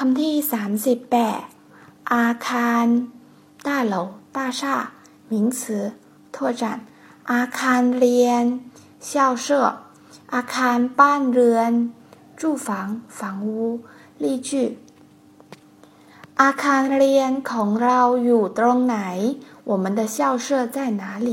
คำที่สามสิบแปดอาคาร大楼大厦名词拓展อาคารเรียน校舍อาคารบ้านเรือน住房房屋例句อาคารเรียนของเราอยู่ตรงไหน我们的校舍在哪里